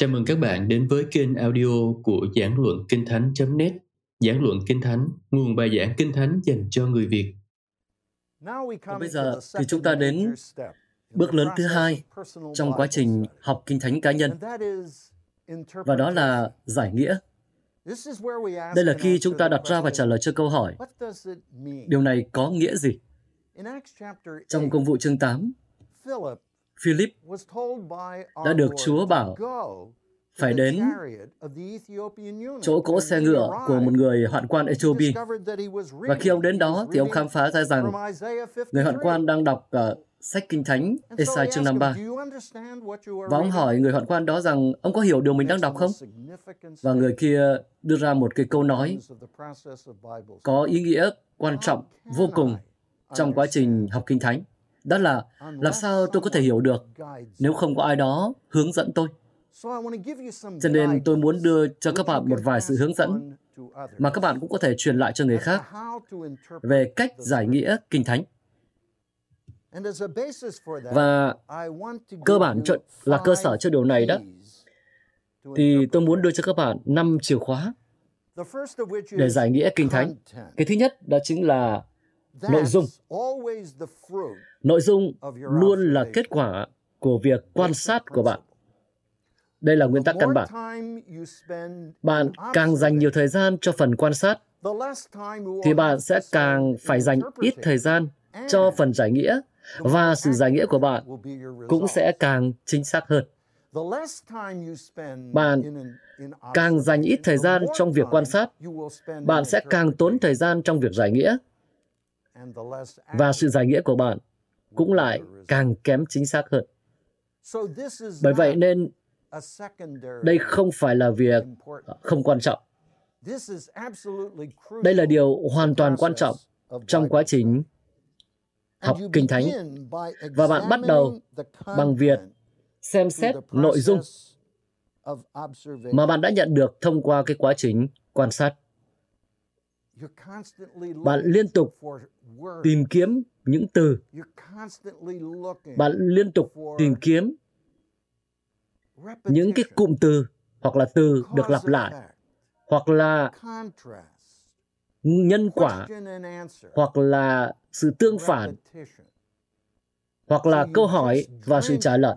Chào mừng các bạn đến với kênh audio của Giảng Luận Kinh Thánh.net Giảng Luận Kinh Thánh, nguồn bài giảng Kinh Thánh dành cho người Việt. Và bây giờ thì chúng ta đến bước lớn thứ hai trong quá trình học Kinh Thánh cá nhân, và đó là giải nghĩa. Đây là khi chúng ta đặt ra và trả lời cho câu hỏi, điều này có nghĩa gì? Trong công vụ chương 8, Philip đã được Chúa bảo phải đến chỗ cỗ xe ngựa của một người hoạn quan Ethiopia. Và khi ông đến đó thì ông khám phá ra rằng người hoạn quan đang đọc uh, sách Kinh Thánh Esai chương 53. Và ông hỏi người hoạn quan đó rằng ông có hiểu điều mình đang đọc không? Và người kia đưa ra một cái câu nói có ý nghĩa quan trọng vô cùng trong quá trình học Kinh Thánh. Đó là làm sao tôi có thể hiểu được nếu không có ai đó hướng dẫn tôi. Cho nên tôi muốn đưa cho các bạn một vài sự hướng dẫn mà các bạn cũng có thể truyền lại cho người khác về cách giải nghĩa Kinh Thánh. Và cơ bản cho, là cơ sở cho điều này đó, thì tôi muốn đưa cho các bạn năm chìa khóa để giải nghĩa Kinh Thánh. Cái thứ nhất đó chính là nội dung. Nội dung luôn là kết quả của việc quan sát của bạn. Đây là nguyên tắc căn bản. Bạn càng dành nhiều thời gian cho phần quan sát, thì bạn sẽ càng phải dành ít thời gian cho phần giải nghĩa, và sự giải nghĩa của bạn cũng sẽ càng chính xác hơn. Bạn càng dành ít thời gian trong việc quan sát, bạn sẽ càng tốn thời gian trong việc giải nghĩa, và sự giải nghĩa của bạn cũng lại càng kém chính xác hơn. Bởi vậy nên đây không phải là việc không quan trọng. Đây là điều hoàn toàn quan trọng trong quá trình học Kinh Thánh. Và bạn bắt đầu bằng việc xem xét nội dung mà bạn đã nhận được thông qua cái quá trình quan sát. Bạn liên tục tìm kiếm những từ. Bạn liên tục tìm kiếm những cái cụm từ hoặc là từ được lặp lại hoặc là nhân quả hoặc là sự tương phản hoặc là câu hỏi và sự trả lời.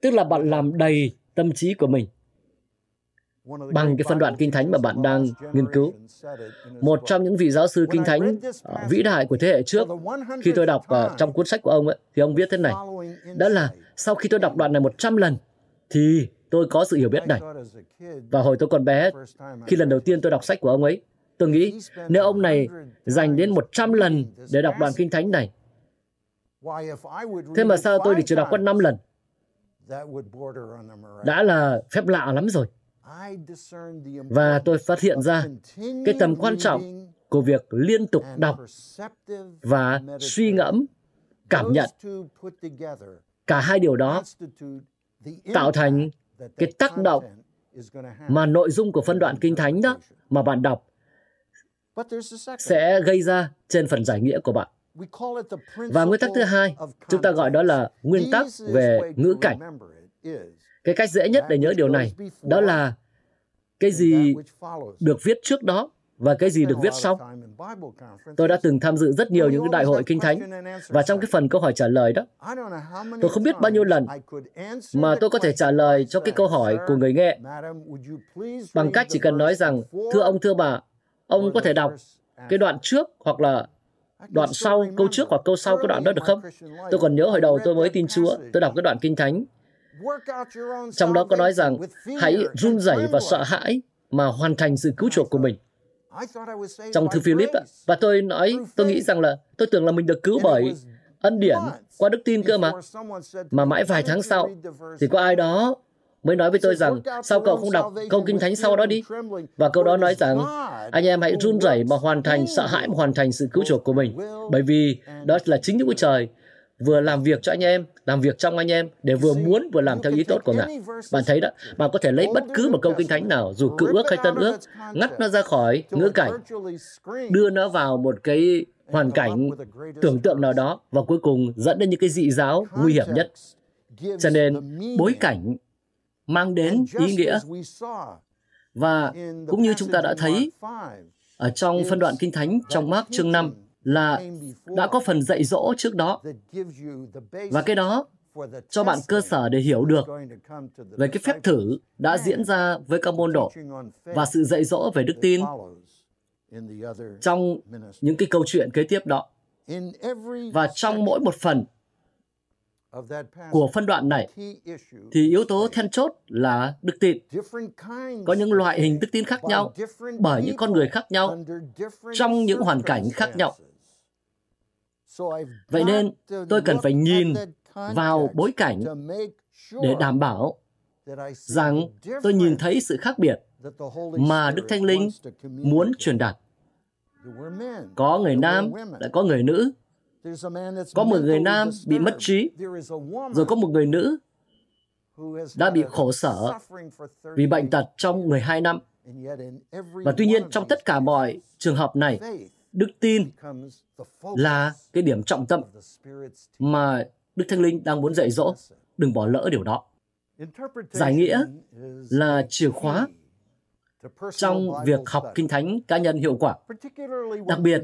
tức là bạn làm đầy tâm trí của mình bằng cái phân đoạn kinh thánh mà bạn đang nghiên cứu. Một trong những vị giáo sư kinh thánh uh, vĩ đại của thế hệ trước, khi tôi đọc uh, trong cuốn sách của ông ấy, thì ông viết thế này, đó là sau khi tôi đọc đoạn này 100 lần, thì tôi có sự hiểu biết này. Và hồi tôi còn bé, khi lần đầu tiên tôi đọc sách của ông ấy, tôi nghĩ nếu ông này dành đến 100 lần để đọc đoạn kinh thánh này, thế mà sao tôi chỉ đọc có 5 lần? Đã là phép lạ lắm rồi. Và tôi phát hiện ra cái tầm quan trọng của việc liên tục đọc và suy ngẫm, cảm nhận. Cả hai điều đó tạo thành cái tác động mà nội dung của phân đoạn kinh thánh đó mà bạn đọc sẽ gây ra trên phần giải nghĩa của bạn. Và nguyên tắc thứ hai, chúng ta gọi đó là nguyên tắc về ngữ cảnh. Cái cách dễ nhất để nhớ điều này, đó là cái gì được viết trước đó và cái gì được viết sau. Tôi đã từng tham dự rất nhiều những đại hội kinh thánh và trong cái phần câu hỏi trả lời đó, tôi không biết bao nhiêu lần mà tôi có thể trả lời cho cái câu hỏi của người nghe bằng cách chỉ cần nói rằng, thưa ông, thưa bà, ông có thể đọc cái đoạn trước hoặc là đoạn sau, câu trước hoặc câu sau cái đoạn đó được không? Tôi còn nhớ hồi đầu tôi mới tin Chúa, tôi đọc cái đoạn kinh thánh trong đó có nói rằng hãy run rẩy và sợ hãi mà hoàn thành sự cứu chuộc của mình. Trong thư Philip, và tôi nói, tôi nghĩ rằng là tôi tưởng là mình được cứu bởi ân điển qua đức tin cơ mà. Mà mãi vài tháng sau, thì có ai đó mới nói với tôi rằng sao cậu không đọc câu kinh thánh sau đó đi? và câu đó nói rằng anh em hãy run rẩy mà hoàn thành sợ hãi mà hoàn thành sự cứu chuộc của mình. bởi vì đó là chính Đức Chúa Trời vừa làm việc cho anh em, làm việc trong anh em để vừa muốn vừa làm theo ý tốt của Ngài. Bạn thấy đó, bạn có thể lấy bất cứ một câu kinh thánh nào, dù cựu ước hay tân ước, ngắt nó ra khỏi ngữ cảnh, đưa nó vào một cái hoàn cảnh tưởng tượng nào đó và cuối cùng dẫn đến những cái dị giáo nguy hiểm nhất. Cho nên bối cảnh mang đến ý nghĩa và cũng như chúng ta đã thấy ở trong phân đoạn Kinh Thánh trong Mark chương 5 là đã có phần dạy dỗ trước đó. Và cái đó cho bạn cơ sở để hiểu được về cái phép thử đã diễn ra với các môn đồ và sự dạy dỗ về đức tin trong những cái câu chuyện kế tiếp đó. Và trong mỗi một phần của phân đoạn này thì yếu tố then chốt là đức tin. Có những loại hình đức tin khác nhau bởi những con người khác nhau trong những hoàn cảnh khác nhau. Vậy nên tôi cần phải nhìn vào bối cảnh để đảm bảo rằng tôi nhìn thấy sự khác biệt mà Đức Thánh Linh muốn truyền đạt. Có người nam, lại có người nữ. Có một người nam bị mất trí, rồi có một người nữ đã bị khổ sở vì bệnh tật trong 12 năm. Và tuy nhiên, trong tất cả mọi trường hợp này, đức tin là cái điểm trọng tâm mà Đức Thánh Linh đang muốn dạy dỗ. Đừng bỏ lỡ điều đó. Giải nghĩa là chìa khóa trong việc học Kinh Thánh cá nhân hiệu quả. Đặc biệt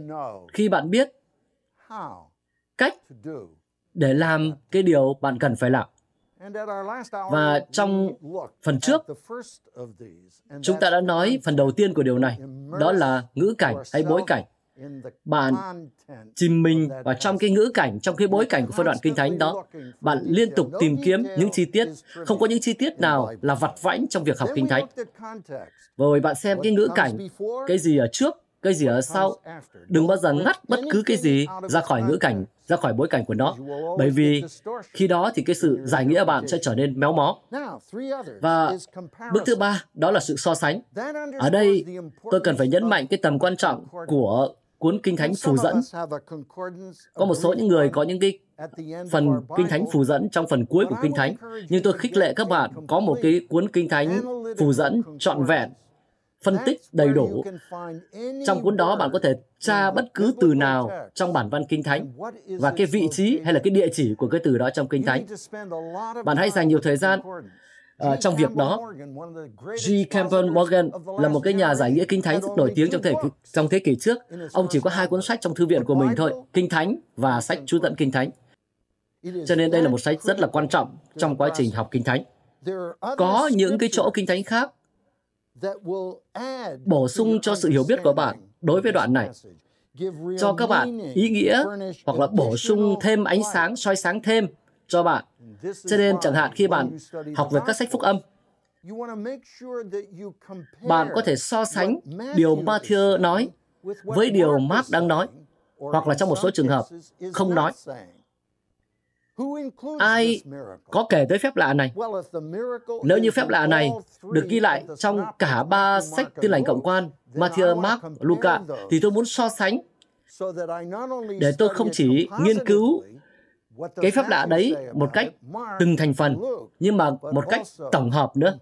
khi bạn biết cách để làm cái điều bạn cần phải làm. Và trong phần trước, chúng ta đã nói phần đầu tiên của điều này, đó là ngữ cảnh hay bối cảnh bạn chìm mình vào trong cái ngữ cảnh, trong cái bối cảnh của phân đoạn kinh thánh đó. Bạn liên tục tìm kiếm những chi tiết. Không có những chi tiết nào là vặt vãnh trong việc học kinh thánh. Rồi bạn xem cái ngữ cảnh, cái gì ở trước, cái gì ở sau. Đừng bao giờ ngắt bất cứ cái gì ra khỏi ngữ cảnh, ra khỏi bối cảnh của nó. Bởi vì khi đó thì cái sự giải nghĩa bạn sẽ trở nên méo mó. Và bước thứ ba, đó là sự so sánh. Ở đây, tôi cần phải nhấn mạnh cái tầm quan trọng của cuốn Kinh Thánh phù dẫn. Có một số những người có những cái phần Kinh Thánh phù dẫn trong phần cuối của Kinh Thánh, nhưng tôi khích lệ các bạn có một cái cuốn Kinh Thánh phù dẫn trọn vẹn, phân tích đầy đủ. Trong cuốn đó bạn có thể tra bất cứ từ nào trong bản văn Kinh Thánh và cái vị trí hay là cái địa chỉ của cái từ đó trong Kinh Thánh. Bạn hãy dành nhiều thời gian uh, trong việc đó. G. Campbell Morgan là một cái nhà giải nghĩa kinh thánh rất nổi tiếng trong thế trong thế kỷ trước. Ông chỉ có hai cuốn sách trong thư viện của mình thôi, Kinh Thánh và sách chú dẫn Kinh Thánh. Cho nên đây là một sách rất là quan trọng trong quá trình học Kinh Thánh. Có những cái chỗ Kinh Thánh khác bổ sung cho sự hiểu biết của bạn đối với đoạn này. cho các bạn ý nghĩa hoặc là bổ sung thêm ánh sáng soi sáng thêm cho bạn. Cho nên chẳng hạn khi bạn học về các sách phúc âm, bạn có thể so sánh điều Matthew nói với điều Mark đang nói, hoặc là trong một số trường hợp không nói. Ai có kể tới phép lạ này? Nếu như phép lạ này được ghi lại trong cả ba sách tin lành cộng quan, Matthew, Mark, Luca, thì tôi muốn so sánh. để tôi không chỉ nghiên cứu cái phép lạ đấy một cách từng thành phần nhưng mà một cách tổng hợp nữa.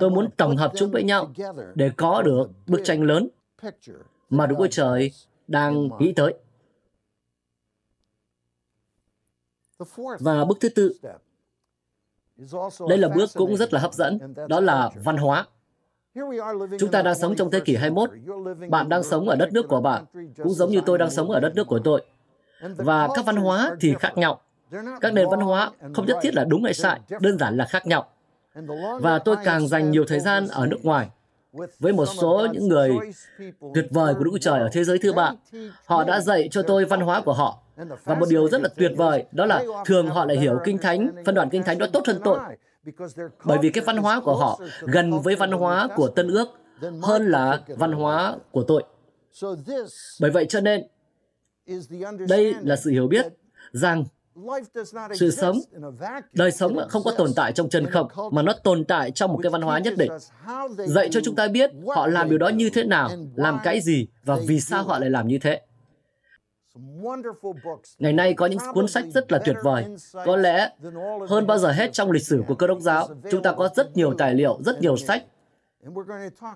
tôi muốn tổng hợp chúng với nhau để có được bức tranh lớn mà Đức Chúa Trời đang nghĩ tới. Và bước thứ tư, đây là bước cũng rất là hấp dẫn, đó là văn hóa. Chúng ta đang sống trong thế kỷ 21. Bạn đang sống ở đất nước của bạn, cũng giống như tôi đang sống ở đất nước của tôi và các văn hóa thì khác nhau. Các nền văn hóa không nhất thiết là đúng hay sai, đơn giản là khác nhau. Và tôi càng dành nhiều thời gian ở nước ngoài với một số những người tuyệt vời của Đức Trời ở thế giới thứ ba. Họ đã dạy cho tôi văn hóa của họ. Và một điều rất là tuyệt vời đó là thường họ lại hiểu Kinh Thánh, phân đoạn Kinh Thánh đó tốt hơn tôi. Bởi vì cái văn hóa của họ gần với văn hóa của Tân ước hơn là văn hóa của tôi. Bởi vậy cho nên đây là sự hiểu biết rằng sự sống, đời sống không có tồn tại trong chân không, mà nó tồn tại trong một cái văn hóa nhất định. Dạy cho chúng ta biết họ làm điều đó như thế nào, làm cái gì và vì sao họ lại làm như thế. Ngày nay có những cuốn sách rất là tuyệt vời. Có lẽ hơn bao giờ hết trong lịch sử của cơ đốc giáo, chúng ta có rất nhiều tài liệu, rất nhiều sách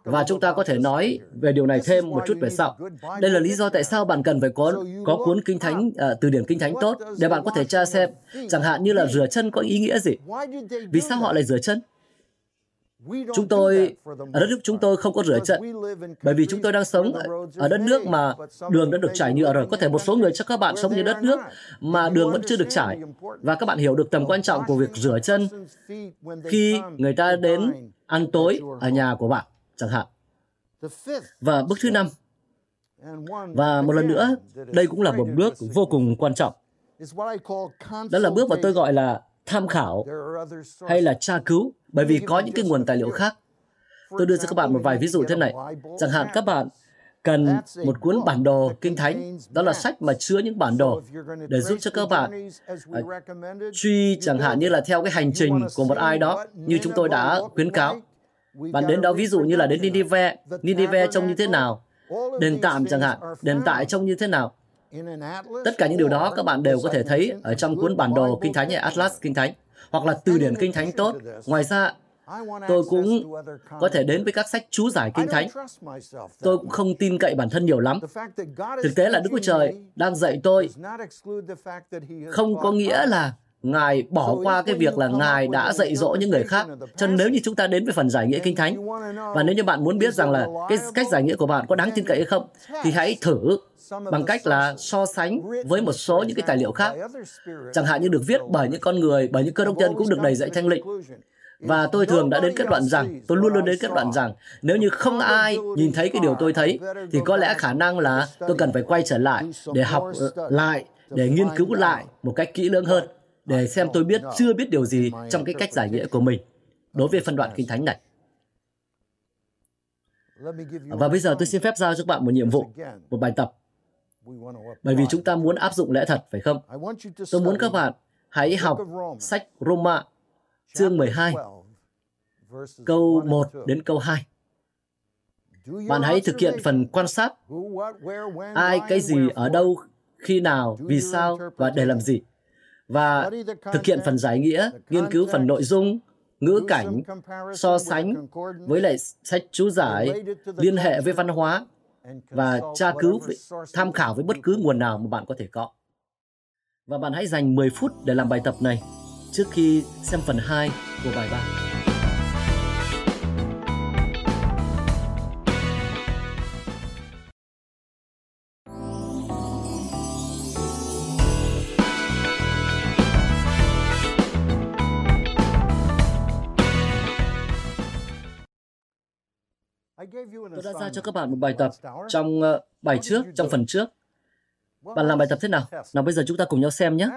và chúng ta có thể nói về điều này thêm một chút về sau. Đây là lý do tại sao bạn cần phải có có cuốn kinh thánh uh, từ điển kinh thánh tốt để bạn có thể tra xem chẳng hạn như là rửa chân có ý nghĩa gì. Vì sao họ lại rửa chân? Chúng tôi, ở đất nước chúng tôi không có rửa trận, bởi vì chúng tôi đang sống ở đất nước mà đường đã được trải nhựa rồi. Có thể một số người cho các bạn sống như đất nước mà đường vẫn chưa được trải. Và các bạn hiểu được tầm quan trọng của việc rửa chân khi người ta đến ăn tối ở nhà của bạn, chẳng hạn. Và bước thứ năm, và một lần nữa, đây cũng là một bước vô cùng quan trọng. Đó là bước mà tôi gọi là tham khảo hay là tra cứu, bởi vì có những cái nguồn tài liệu khác. Tôi đưa cho các bạn một vài ví dụ thế này. Chẳng hạn các bạn cần một cuốn bản đồ kinh thánh, đó là sách mà chứa những bản đồ để giúp cho các bạn uh, truy chẳng hạn như là theo cái hành trình của một ai đó như chúng tôi đã khuyến cáo. Bạn đến đó ví dụ như là đến Nineveh, Nineveh trông như thế nào, đền tạm chẳng hạn, đền tại trông như thế nào. Tất cả những điều đó các bạn đều có thể thấy ở trong cuốn bản đồ Kinh Thánh hay Atlas Kinh Thánh, hoặc là từ điển Kinh Thánh tốt. Ngoài ra, tôi cũng có thể đến với các sách chú giải Kinh Thánh. Tôi cũng không tin cậy bản thân nhiều lắm. Thực tế là Đức Chúa Trời đang dạy tôi không có nghĩa là Ngài bỏ qua cái việc là Ngài đã dạy dỗ những người khác. Cho nên nếu như chúng ta đến với phần giải nghĩa Kinh Thánh, và nếu như bạn muốn biết rằng là cái cách giải nghĩa của bạn có đáng tin cậy hay không, thì hãy thử bằng cách là so sánh với một số những cái tài liệu khác. Chẳng hạn như được viết bởi những con người, bởi những cơ đốc nhân cũng được đầy dạy thanh lịch. Và tôi thường đã đến kết luận rằng, tôi luôn luôn đến kết luận rằng, nếu như không ai nhìn thấy cái điều tôi thấy, thì có lẽ khả năng là tôi cần phải quay trở lại để học lại, để nghiên cứu lại một cách kỹ lưỡng hơn để xem tôi biết chưa biết điều gì trong cái cách giải nghĩa của mình đối với phân đoạn kinh thánh này. Và bây giờ tôi xin phép giao cho các bạn một nhiệm vụ, một bài tập. Bởi vì chúng ta muốn áp dụng lẽ thật, phải không? Tôi muốn các bạn hãy học sách Roma, chương 12, câu 1 đến câu 2. Bạn hãy thực hiện phần quan sát. Ai, cái gì, ở đâu, khi nào, vì sao và để làm gì và thực hiện phần giải nghĩa, nghiên cứu phần nội dung, ngữ cảnh, so sánh với lại sách chú giải, liên hệ với văn hóa và tra cứu, tham khảo với bất cứ nguồn nào mà bạn có thể có. Và bạn hãy dành 10 phút để làm bài tập này trước khi xem phần 2 của bài 3. Tôi đã ra cho các bạn một bài tập trong uh, bài trước, trong phần trước. Bạn làm bài tập thế nào? Nào bây giờ chúng ta cùng nhau xem nhé.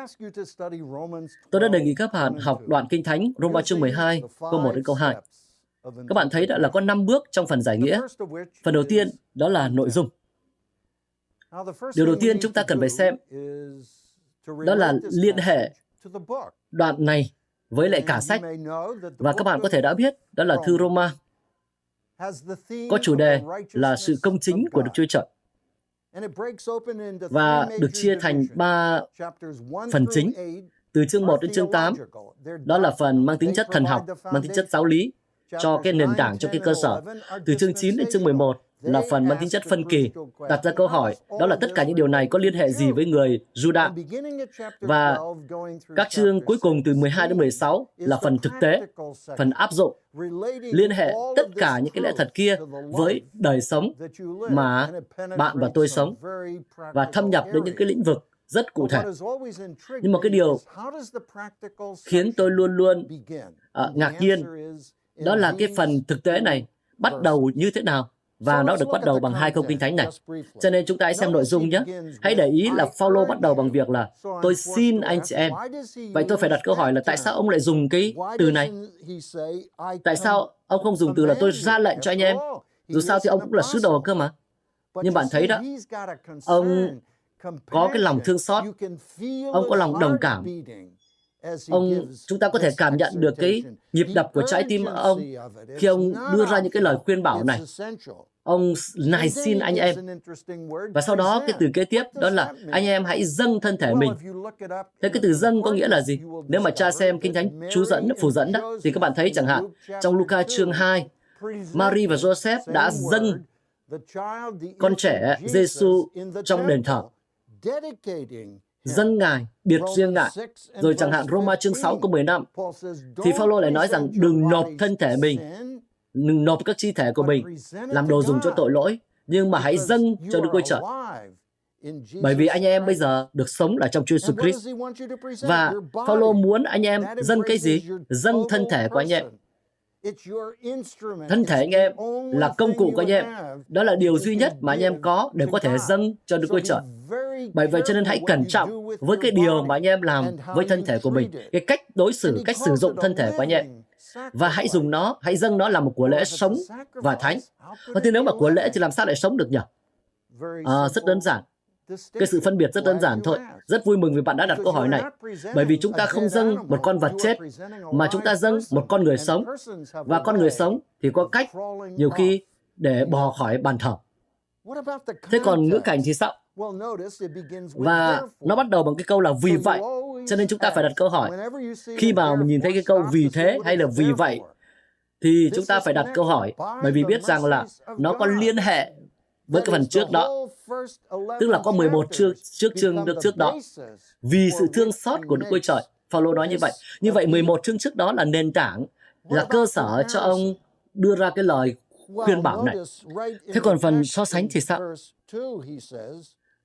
Tôi đã đề nghị các bạn học đoạn Kinh Thánh Roma chương 12, câu 1 đến câu 2. Các bạn thấy đã là có 5 bước trong phần giải nghĩa. Phần đầu tiên đó là nội dung. Điều đầu tiên chúng ta cần phải xem đó là liên hệ đoạn này với lại cả sách. Và các bạn có thể đã biết đó là thư Roma có chủ đề là sự công chính của Đức Chúa Trời. Và được chia thành ba phần chính từ chương 1 đến chương 8. Đó là phần mang tính chất thần học, mang tính chất giáo lý cho cái nền tảng, cho cái cơ sở. Từ chương 9 đến chương 11 là phần mang tính chất phân kỳ, đặt ra câu hỏi, đó là tất cả những điều này có liên hệ gì với người Judah? Và các chương cuối cùng từ 12 đến 16 là phần thực tế, phần áp dụng, liên hệ tất cả những cái lẽ thật kia với đời sống mà bạn và tôi sống và thâm nhập đến những cái lĩnh vực rất cụ thể. Nhưng mà cái điều khiến tôi luôn luôn uh, ngạc nhiên đó là cái phần thực tế này bắt đầu như thế nào và nó được bắt đầu bằng hai câu kinh thánh này. Cho nên chúng ta hãy xem nội dung nhé. Hãy để ý là Paulo bắt đầu bằng việc là tôi xin anh chị em. Vậy tôi phải đặt câu hỏi là tại sao ông lại dùng cái từ này? Tại sao ông không dùng từ là tôi ra lệnh cho anh em? Dù sao thì ông cũng là sứ đồ cơ mà. Nhưng bạn thấy đó, ông có cái lòng thương xót, ông có lòng đồng cảm, ông chúng ta có thể cảm nhận được cái nhịp đập của trái tim ông khi ông đưa ra những cái lời khuyên bảo này. ông này xin anh em. và sau đó cái từ kế tiếp đó là anh em hãy dâng thân thể mình. thế cái từ dâng có nghĩa là gì? nếu mà cha xem kinh thánh chú dẫn phù dẫn đó thì các bạn thấy chẳng hạn trong Luca chương 2 Mary và Joseph đã dâng con trẻ Giêsu trong đền thờ dâng Ngài, biệt riêng Ngài. Rồi chẳng hạn Roma chương 6 câu 15, thì Phaolô lại nói rằng đừng nộp thân thể mình nộp các chi thể của mình làm đồ dùng cho tội lỗi, nhưng mà hãy dâng cho Đức Chúa Trời. Bởi vì anh em bây giờ được sống là trong Chúa Jesus Christ. Và Phaolô muốn anh em dâng cái gì? Dâng thân thể của anh em. Thân thể anh em là công cụ của anh em. Đó là điều duy nhất mà anh em có để có thể dâng cho Đức Chúa Trời. Bởi vậy cho nên hãy cẩn trọng với cái điều mà anh em làm với thân thể của mình, cái cách đối xử, cách sử dụng thân thể của anh em. Và hãy dùng nó, hãy dâng nó làm một của lễ sống và thánh. Và thì nếu mà của lễ thì làm sao lại sống được nhỉ? À, rất đơn giản. Cái sự phân biệt rất đơn giản thôi. Rất vui mừng vì bạn đã đặt câu hỏi này. Bởi vì chúng ta không dâng một con vật chết, mà chúng ta dâng một con người sống. Và con người sống thì có cách nhiều khi để bò khỏi bàn thờ. Thế còn ngữ cảnh thì sao? Và nó bắt đầu bằng cái câu là vì vậy. Cho nên chúng ta phải đặt câu hỏi. Khi mà mình nhìn thấy cái câu vì thế hay là vì vậy, thì chúng ta phải đặt câu hỏi bởi vì biết rằng là nó có liên hệ với cái phần trước đó. Tức là có 11 chương trước chương được trước đó. Vì sự thương xót của Đức Chúa Trời. Phaolô nói như vậy. Như vậy 11 chương trước đó là nền tảng, là cơ sở cho ông đưa ra cái lời khuyên bảo này. Thế còn phần so sánh thì sao?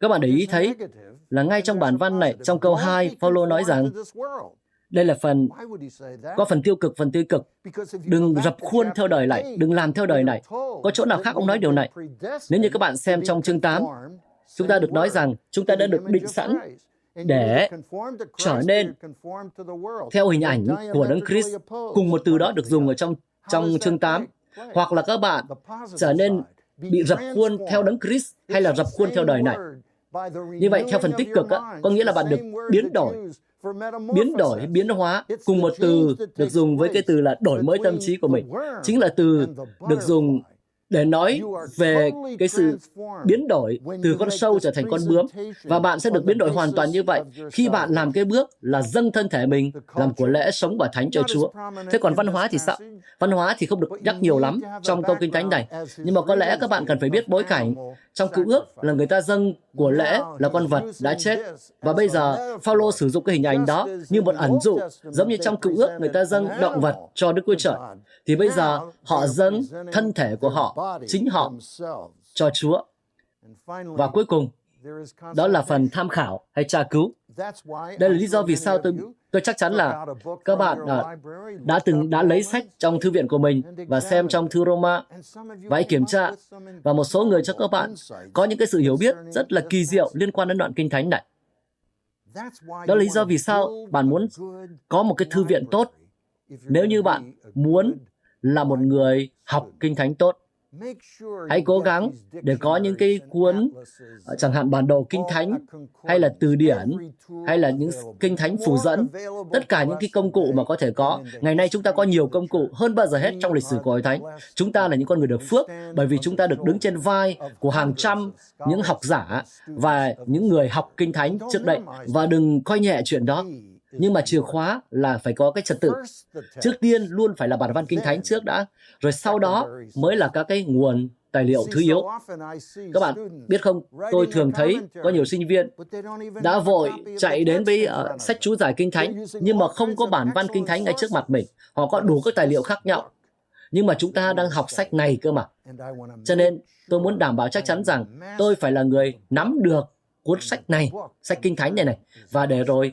Các bạn để ý thấy là ngay trong bản văn này, trong câu 2, Paulo nói rằng đây là phần có phần tiêu cực, phần tiêu cực. Đừng dập khuôn theo đời này, đừng làm theo đời này. Có chỗ nào khác ông nói điều này? Nếu như các bạn xem trong chương 8, chúng ta được nói rằng chúng ta đã được định sẵn để trở nên theo hình ảnh của Đấng Christ. Cùng một từ đó được dùng ở trong trong chương 8. Hoặc là các bạn trở nên bị dập khuôn theo Đấng Christ hay là dập khuôn theo đời này. Như vậy, theo phần tích cực, á, có nghĩa là bạn được biến đổi biến đổi biến hóa cùng một từ được dùng với cái từ là đổi mới tâm trí của mình chính là từ được dùng để nói về cái sự biến đổi từ con sâu trở thành con bướm và bạn sẽ được biến đổi hoàn toàn như vậy. khi bạn làm cái bước là dâng thân thể mình làm của lễ sống và thánh cho Chúa. Thế còn văn hóa thì sao? Văn hóa thì không được nhắc nhiều lắm trong câu kinh thánh này, nhưng mà có lẽ các bạn cần phải biết bối cảnh trong cựu ước là người ta dâng của lễ là con vật đã chết. và bây giờ Phaolô sử dụng cái hình ảnh đó như một ẩn dụ giống như trong cựu ước người ta dâng động vật cho Đức Chúa Trời. Thì bây giờ họ dâng thân thể của họ chính họ cho Chúa. Và cuối cùng đó là phần tham khảo hay tra cứu. Đây là lý do vì sao tôi tôi chắc chắn là các bạn à, đã từng đã lấy sách trong thư viện của mình và xem trong thư Roma và hãy kiểm tra và một số người cho các bạn có những cái sự hiểu biết rất là kỳ diệu liên quan đến đoạn kinh thánh này. Đó là lý do vì sao bạn muốn có một cái thư viện tốt. Nếu như bạn muốn là một người học kinh thánh tốt hãy cố gắng để có những cái cuốn ờ, chẳng hạn bản đồ kinh thánh hay là từ điển hay là những kinh thánh phù dẫn tất cả những cái công cụ mà có thể có. ngày nay chúng ta có nhiều công cụ hơn bao giờ hết trong lịch sử của hội thánh. chúng ta là những con người được phước bởi vì chúng ta được đứng trên vai của hàng trăm những học giả và những người học kinh thánh trước đây. Và đừng coi nhẹ chuyện đó nhưng mà chìa khóa là phải có cái trật tự. Trước tiên luôn phải là bản văn kinh thánh trước đã. Rồi sau đó mới là các cái nguồn tài liệu thứ yếu. Các bạn biết không tôi thường thấy có nhiều sinh viên đã vội chạy đến với uh, sách chú giải kinh thánh nhưng mà không có bản văn kinh thánh ngay trước mặt mình. Họ có đủ các tài liệu khác nhau. Nhưng mà chúng ta đang học sách này cơ mà. Cho nên tôi muốn đảm bảo chắc chắn rằng tôi phải là người nắm được cuốn sách này, sách kinh thánh này này, và để rồi